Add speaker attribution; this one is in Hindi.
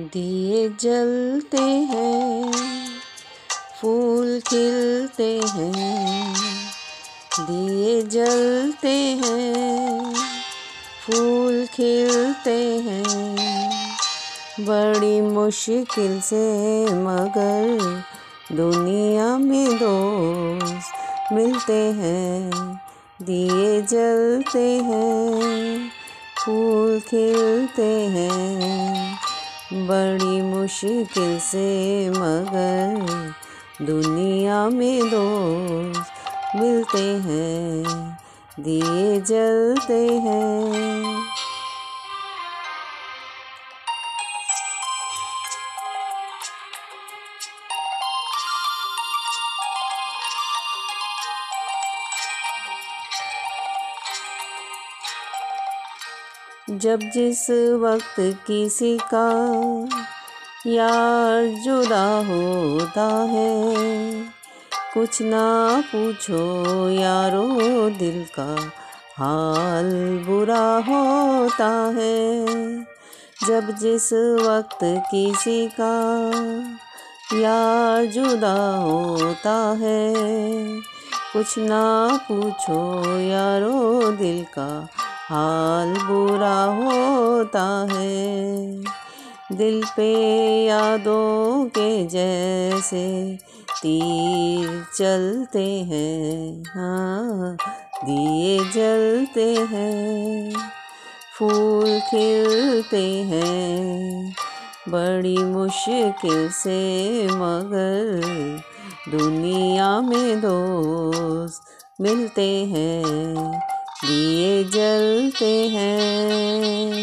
Speaker 1: दिए जलते हैं, फूल खिलते हैं। दिए जलते हैं, फूल खिलते हैं। बड़ी मुश्किल से मगर दुनिया में दोस्त मिलते हैं। दिए जलते हैं, फूल खिलते हैं। बड़ी मुश्किल से मगर दुनिया में दोस्त मिलते हैं दिए जलते हैं। जब जिस वक्त किसी का यार जुदा होता है, कुछ ना पूछो यारो दिल का हाल बुरा होता है। जब जिस वक्त किसी का यार जुदा होता है, कुछ ना पूछो यारो दिल का हाल बुरा होता है। दिल पे यादों के जैसे तीर चलते हैं। हाँ दिए जलते हैं। फूल खिलते हैं। बड़ी मुश्किल से मगर दुनिया में दोस्त मिलते हैं। दिए जलते हैं।